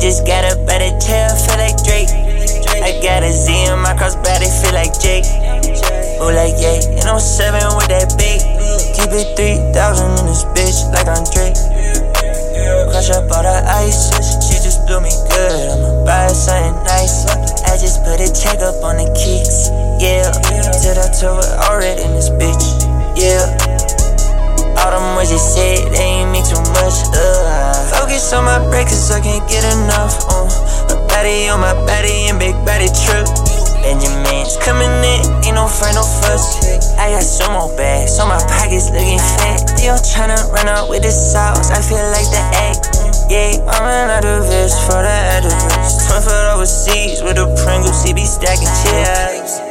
just got a better tail, feel like Drake. I got a Z in my crossbody, feel like Jake. Ooh, like, yeah, and I'm seven with that beat. Keep it 3,000 in this bitch, like Andre. Crush up all the ice, she just blew me good. I'ma buy something nice. I just put a check up on the kicks, yeah. Said I told her already in this bitch, yeah. Breakers, I can't get enough, uh. A body on my body and big body truck. Benjamin's coming in, ain't no friend, no fuss. I got some more bags, so my pockets looking fat. Still tryna run out with the sauce, I feel like the egg. Yeah, I'm an this for the edibles. Twin foot overseas with the Pringles, he be stacking chips.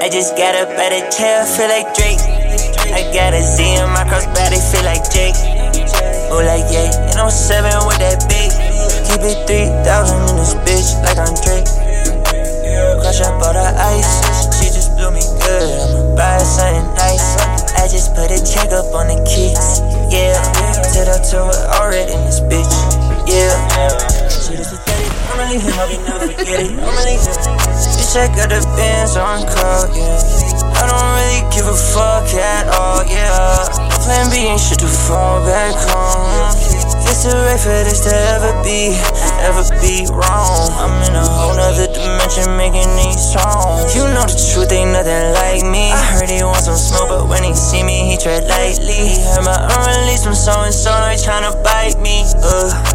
I just got a tail, feel like Drake. I got a Z in my crossbody, feel like Jake. Move like yeah, and I'm seven 3,000 in this bitch, like I'm Drake. Crush up all the ice, she just blew me good. I'ma buy something nice. I just put a check up on the kicks, yeah. Till I told her already in this bitch, yeah. She just pathetic, I'm really him, I'll never forget it. I'm really him. She check out the bands on call, yeah. I don't really give a fuck at all, yeah. Plan B ain't shit to fall back on. It's too late for this to ever be, ever be wrong. I'm in a whole nother dimension making these songs. You know the truth, ain't nothing like me. I heard he wants some smoke, but when he see me, he tread lightly. He heard my unreleased from so and so, they tryna bite me. Uh.